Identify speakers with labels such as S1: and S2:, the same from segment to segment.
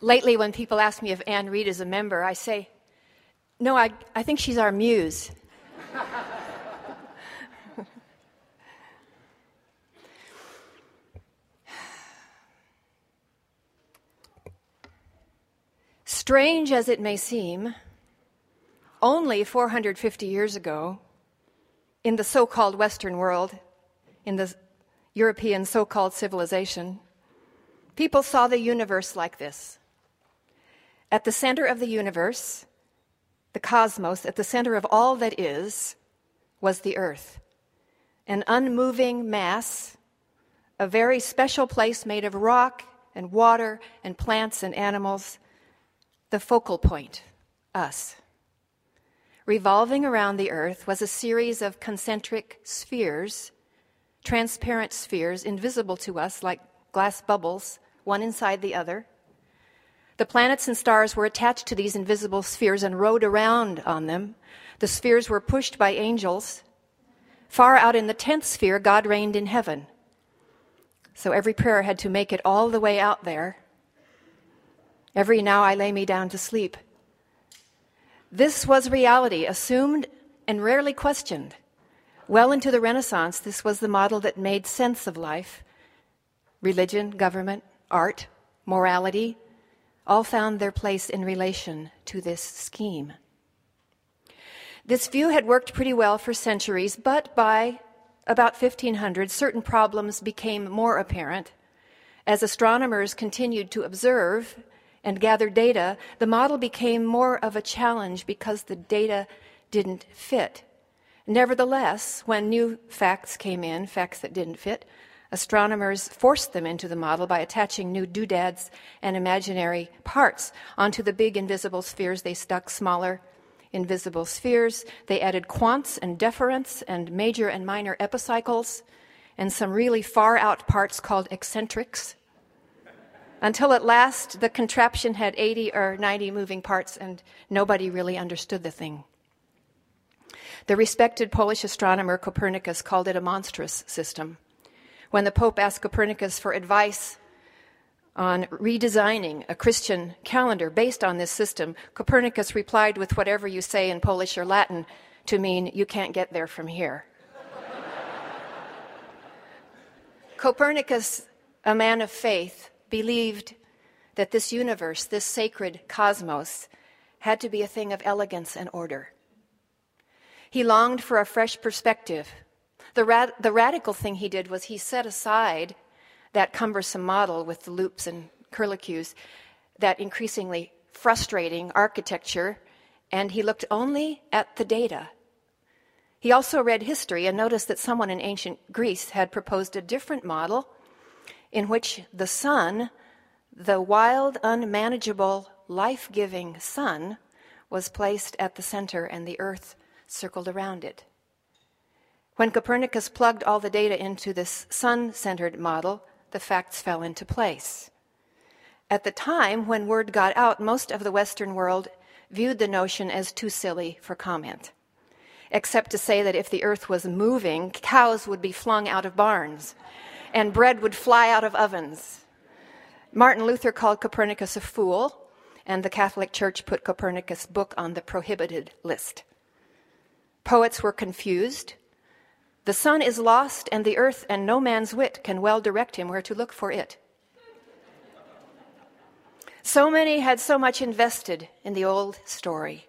S1: lately, when people ask me if Anne Reid is a member, I say, no, I, I think she's our muse. Strange as it may seem, only 450 years ago, in the so called Western world, in the European so called civilization, people saw the universe like this. At the center of the universe, the cosmos, at the center of all that is, was the earth, an unmoving mass, a very special place made of rock and water and plants and animals, the focal point, us. Revolving around the earth was a series of concentric spheres, transparent spheres, invisible to us like glass bubbles, one inside the other the planets and stars were attached to these invisible spheres and rode around on them. The spheres were pushed by angels. Far out in the tenth sphere, God reigned in heaven. So every prayer had to make it all the way out there. Every now I lay me down to sleep. This was reality, assumed and rarely questioned. Well into the Renaissance, this was the model that made sense of life religion, government, art, morality, all found their place in relation to this scheme. This view had worked pretty well for centuries, but by about 1500, certain problems became more apparent. As astronomers continued to observe and gather data, the model became more of a challenge because the data didn't fit. Nevertheless, when new facts came in, facts that didn't fit, Astronomers forced them into the model by attaching new doodads and imaginary parts onto the big invisible spheres. They stuck smaller invisible spheres. They added equants and deferents and major and minor epicycles and some really far out parts called eccentrics. Until at last, the contraption had 80 or 90 moving parts and nobody really understood the thing. The respected Polish astronomer Copernicus called it a monstrous system. When the Pope asked Copernicus for advice on redesigning a Christian calendar based on this system, Copernicus replied with whatever you say in Polish or Latin to mean, you can't get there from here. Copernicus, a man of faith, believed that this universe, this sacred cosmos, had to be a thing of elegance and order. He longed for a fresh perspective the, the radical thing he did was he set aside that cumbersome model with the loops and curlicues, that increasingly frustrating architecture, and he looked only at the data. He also read history and noticed that someone in ancient Greece had proposed a different model in which the sun, the wild, unmanageable, life giving sun, was placed at the center and the earth circled around it. When Copernicus plugged all the data into this sun centered model, the facts fell into place. At the time when word got out, most of the Western world viewed the notion as too silly for comment, except to say that if the earth was moving, cows would be flung out of barns and bread would fly out of ovens. Martin Luther called Copernicus a fool, and the Catholic Church put Copernicus' book on the prohibited list. Poets were confused the sun is lost, and the earth and no man's wit can well direct him where to look for it. So many had so much invested in the old story.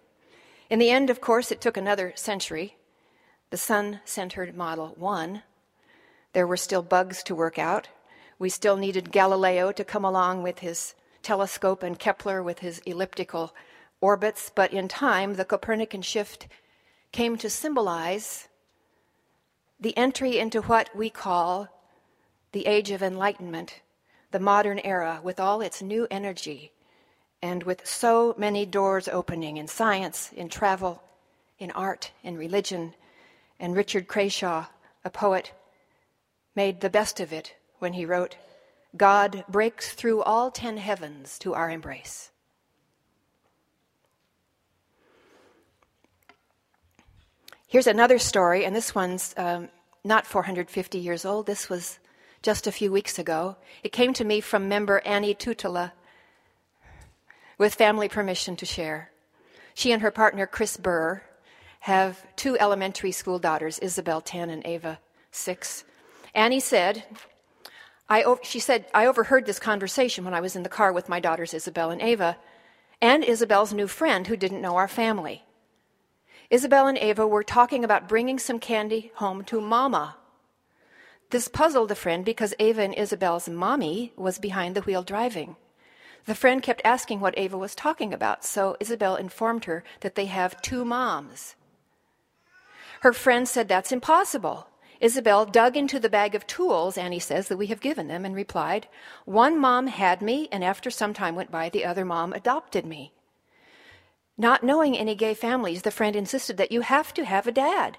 S1: In the end, of course, it took another century. The sun centered model won. There were still bugs to work out. We still needed Galileo to come along with his telescope and Kepler with his elliptical orbits, but in time, the Copernican shift came to symbolize the entry into what we call the age of enlightenment, the modern era, with all its new energy and with so many doors opening in science, in travel, in art, in religion. And Richard Crashaw, a poet, made the best of it when he wrote, God breaks through all ten heavens to our embrace. Here's another story, and this one's um, not 450 years old. This was just a few weeks ago. It came to me from member Annie Tutala. with family permission to share. She and her partner, Chris Burr, have two elementary school daughters, Isabel 10 and Ava 6. Annie said, I, she said, I overheard this conversation when I was in the car with my daughters, Isabel and Ava, and Isabel's new friend who didn't know our family. Isabel and Ava were talking about bringing some candy home to Mama. This puzzled the friend because Ava and Isabel's mommy was behind the wheel driving. The friend kept asking what Ava was talking about, so Isabel informed her that they have two moms. Her friend said that's impossible. Isabel dug into the bag of tools, Annie says, that we have given them and replied, One mom had me, and after some time went by, the other mom adopted me. Not knowing any gay families, the friend insisted that you have to have a dad.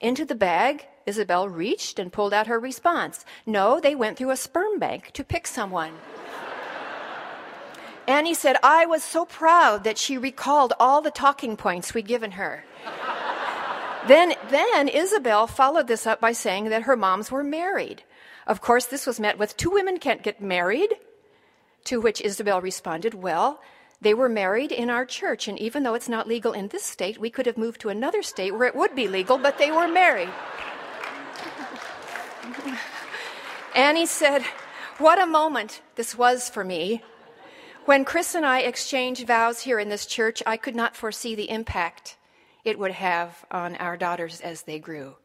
S1: Into the bag, Isabel reached and pulled out her response. No, they went through a sperm bank to pick someone. Annie said, I was so proud that she recalled all the talking points we'd given her. then, then Isabel followed this up by saying that her moms were married. Of course, this was met with two women can't get married. To which Isabel responded, Well, they were married in our church, and even though it's not legal in this state, we could have moved to another state where it would be legal, but they were married. Annie said, What a moment this was for me. When Chris and I exchanged vows here in this church, I could not foresee the impact it would have on our daughters as they grew.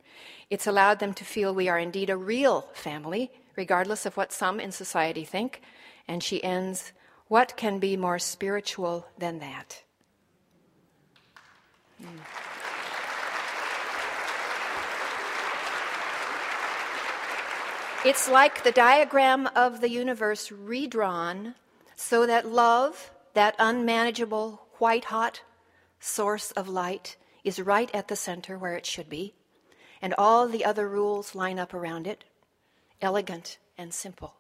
S1: It's allowed them to feel we are indeed a real family, regardless of what some in society think. And she ends, What can be more spiritual than that? Mm. It's like the diagram of the universe redrawn so that love, that unmanageable, white hot source of light, is right at the center where it should be, and all the other rules line up around it, elegant and simple.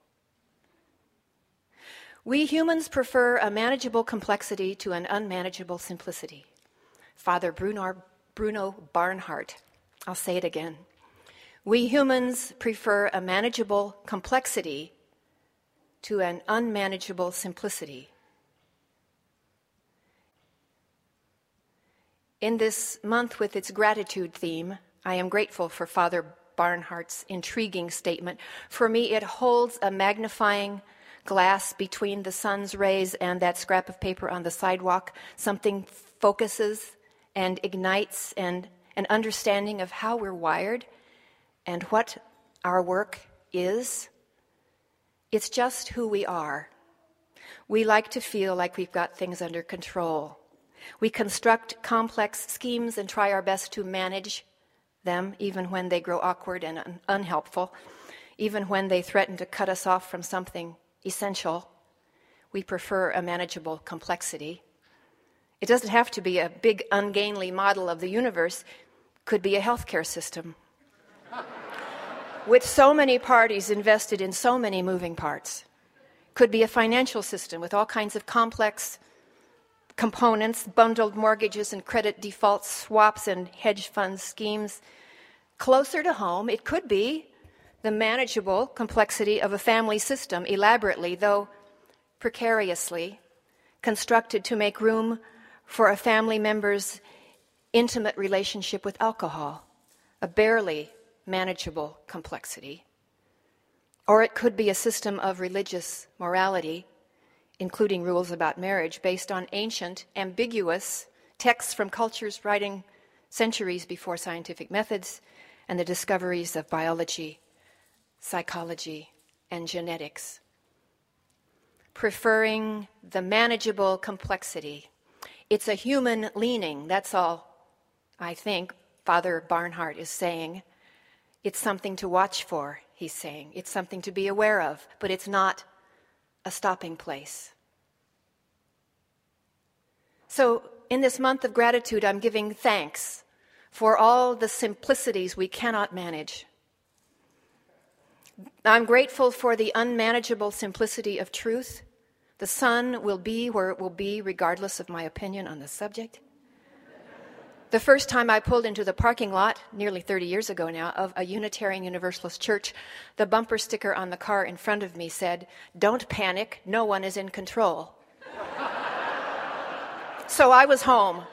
S1: We humans prefer a manageable complexity to an unmanageable simplicity. Father Bruno, Bruno Barnhart, I'll say it again. We humans prefer a manageable complexity to an unmanageable simplicity. In this month, with its gratitude theme, I am grateful for Father Barnhart's intriguing statement. For me, it holds a magnifying glass between the sun's rays and that scrap of paper on the sidewalk. Something focuses and ignites and an understanding of how we're wired and what our work is it's just who we are. We like to feel like we've got things under control. We construct complex schemes and try our best to manage them, even when they grow awkward and un- unhelpful, even when they threaten to cut us off from something essential. We prefer a manageable complexity. It doesn't have to be a big, ungainly model of the universe, could be a healthcare system with so many parties invested in so many moving parts. Could be a financial system with all kinds of complex components, bundled mortgages and credit defaults, swaps and hedge fund schemes. Closer to home, it could be the manageable complexity of a family system, elaborately, though precariously, constructed to make room for a family member's intimate relationship with alcohol, a barely manageable complexity. Or it could be a system of religious morality, including rules about marriage, based on ancient, ambiguous texts from cultures writing centuries before scientific methods and the discoveries of biology, psychology, and genetics. Preferring the manageable complexity. It's a human leaning, that's all I think Father Barnhart is saying. It's something to watch for, he's saying. It's something to be aware of, but it's not a stopping place. So, in this month of gratitude, I'm giving thanks for all the simplicities we cannot manage. I'm grateful for the unmanageable simplicity of truth. The sun will be where it will be, regardless of my opinion on the subject. The first time I pulled into the parking lot, nearly 30 years ago now, of a Unitarian Universalist church, the bumper sticker on the car in front of me said, Don't panic, no one is in control. So I was home.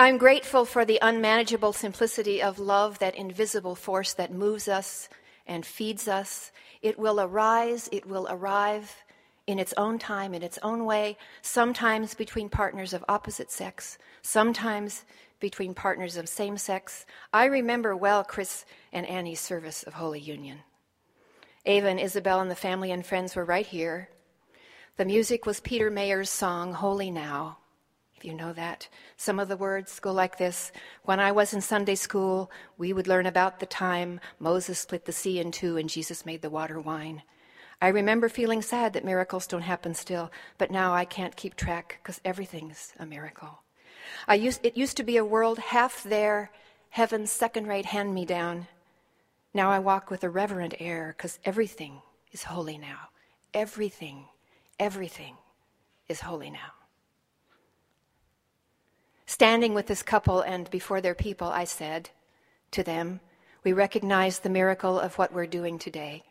S1: I'm grateful for the unmanageable simplicity of love, that invisible force that moves us and feeds us. It will arise, it will arrive in its own time, in its own way, sometimes between partners of opposite sex, sometimes between partners of same sex. I remember well Chris and Annie's service of Holy Union. Ava and Isabel and the family and friends were right here. The music was Peter Mayer's song, Holy Now. If you know that, some of the words go like this When I was in Sunday school, we would learn about the time Moses split the sea in two and Jesus made the water wine. I remember feeling sad that miracles don't happen still, but now I can't keep track because everything's a miracle. I used, it used to be a world half there, heaven's second rate hand me down. Now I walk with a reverent air because everything is holy now. Everything, everything is holy now. Standing with this couple and before their people, I said to them, We recognize the miracle of what we're doing today.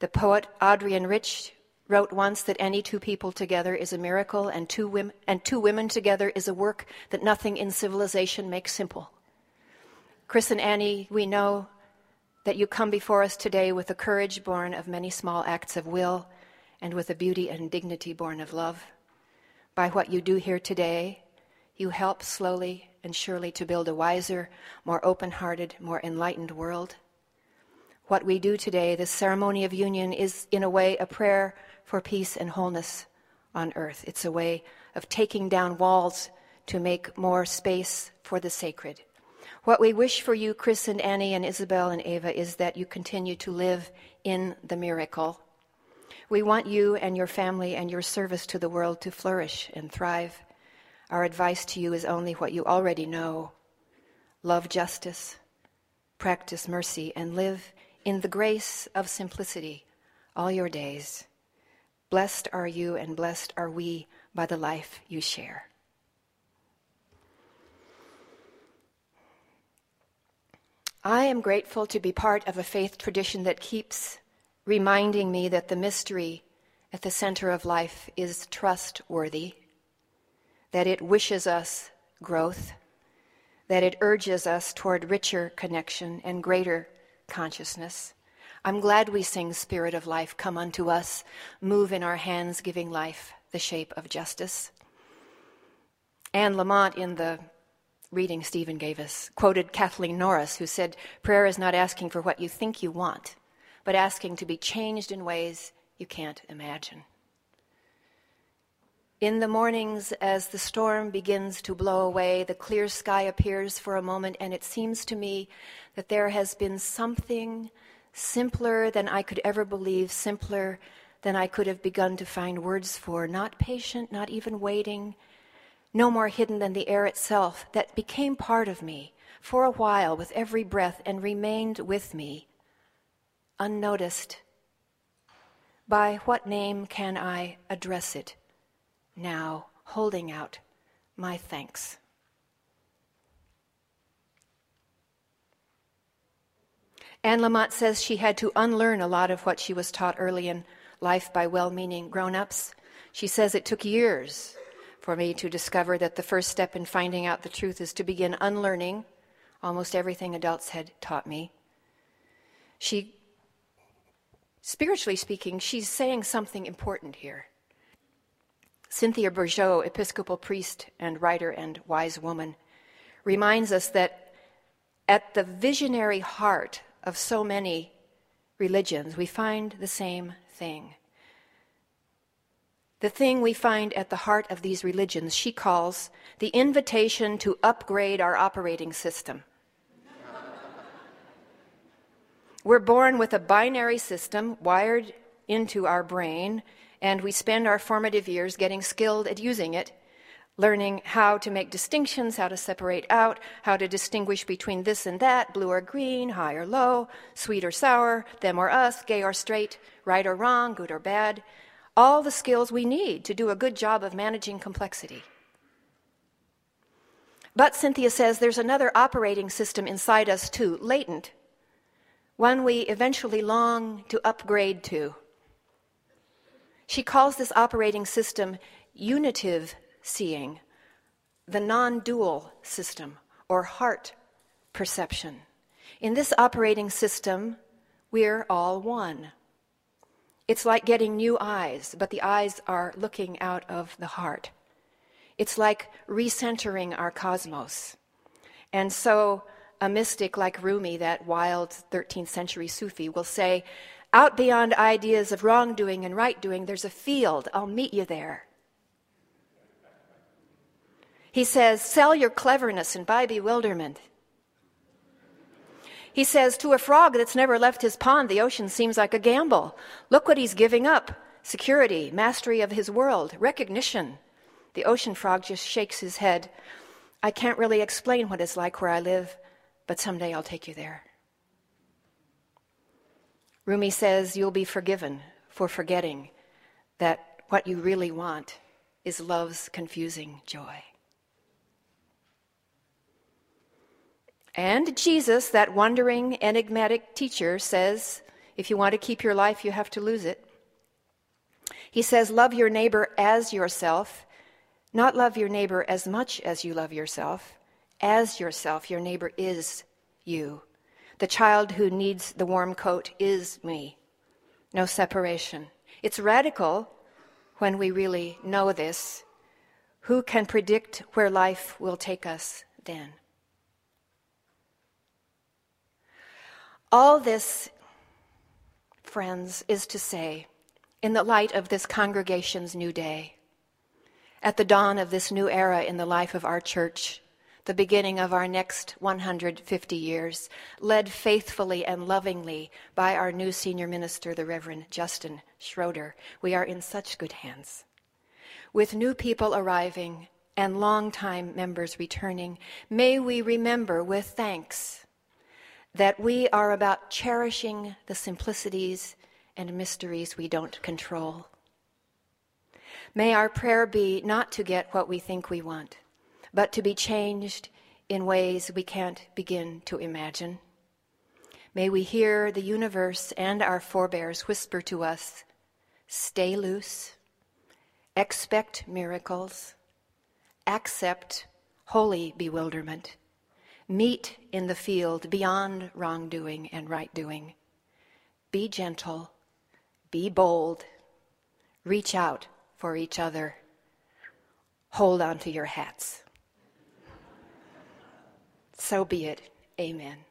S1: The poet Adrienne Rich wrote once that any two people together is a miracle, and two, women, and two women together is a work that nothing in civilization makes simple. Chris and Annie, we know that you come before us today with a courage born of many small acts of will and with a beauty and dignity born of love. By what you do here today, you help slowly and surely to build a wiser, more open hearted, more enlightened world. What we do today, this ceremony of union, is in a way a prayer for peace and wholeness on earth. It's a way of taking down walls to make more space for the sacred. What we wish for you, Chris and Annie and Isabel and Ava, is that you continue to live in the miracle. We want you and your family and your service to the world to flourish and thrive. Our advice to you is only what you already know love justice, practice mercy, and live in the grace of simplicity all your days. Blessed are you, and blessed are we by the life you share. I am grateful to be part of a faith tradition that keeps reminding me that the mystery at the center of life is trustworthy, that it wishes us growth, that it urges us toward richer connection and greater consciousness. I'm glad we sing Spirit of Life, come unto us, move in our hands, giving life the shape of justice. Anne Lamott, in the reading Stephen gave us, quoted Kathleen Norris, who said, Prayer is not asking for what you think you want, but asking to be changed in ways you can't imagine. In the mornings, as the storm begins to blow away, the clear sky appears for a moment, and it seems to me that there has been something simpler than I could ever believe, simpler than I could have begun to find words for, not patient, not even waiting, no more hidden than the air itself, that became part of me for a while with every breath and remained with me, unnoticed. By what name can I address it now, holding out my thanks? Anne Lamott says she had to unlearn a lot of what she was taught early in life by well meaning grown ups. She says it took years for me to discover that the first step in finding out the truth is to begin unlearning almost everything adults had taught me. She, spiritually speaking, she's saying something important here. Cynthia Bourgeault, Episcopal priest and writer and wise woman, reminds us that at the visionary heart of so many religions, we find the same thing. The thing we find at the heart of these religions, she calls the invitation to upgrade our operating system. We're born with a binary system wired into our brain, and we spend our formative years getting skilled at using it learning how to make distinctions, how to separate out, how to distinguish between this and that, blue or green, high or low, sweet or sour, them or us, gay or straight, right or wrong, good or bad. All the skills we need to do a good job of managing complexity. But Cynthia says there's another operating system inside us too, latent, one we eventually long to upgrade to. She calls this operating system unitive seeing, the non dual system, or heart perception. In this operating system, we're all one. It's like getting new eyes, but the eyes are looking out of the heart. It's like recentering our cosmos. And so, a mystic like Rumi, that wild 13th century Sufi, will say, Out beyond ideas of wrongdoing and right doing, there's a field. I'll meet you there. He says, Sell your cleverness and buy bewilderment. He says, To a frog that's never left his pond, the ocean seems like a gamble. Look what he's giving up security, mastery of his world, recognition. The ocean frog just shakes his head. I can't really explain what it's like where I live, but someday I'll take you there. Rumi says, You'll be forgiven for forgetting that what you really want is love's confusing joy. And Jesus, that wandering, enigmatic teacher, says, if you want to keep your life, you have to lose it. He says, Love your neighbor as yourself, not love your neighbor as much as you love yourself. As yourself, your neighbor is you. The child who needs the warm coat is me. No separation. It's radical when we really know this. Who can predict where life will take us then? All this, friends, is to say, in the light of this congregation's new day, at the dawn of this new era in the life of our church, the beginning of our next 150 years, led faithfully and lovingly by our new senior minister, the Reverend Justin Schroeder, we are in such good hands. With new people arriving and long-time members returning, may we remember with thanks that we are about cherishing the simplicities and mysteries we don't control. May our prayer be not to get what we think we want, but to be changed in ways we can't begin to imagine. May we hear the universe and our forebears whisper to us stay loose, expect miracles, accept holy bewilderment Meet in the field beyond wrongdoing and right doing. Be gentle, be bold, reach out for each other, hold on to your hats. So be it. Amen.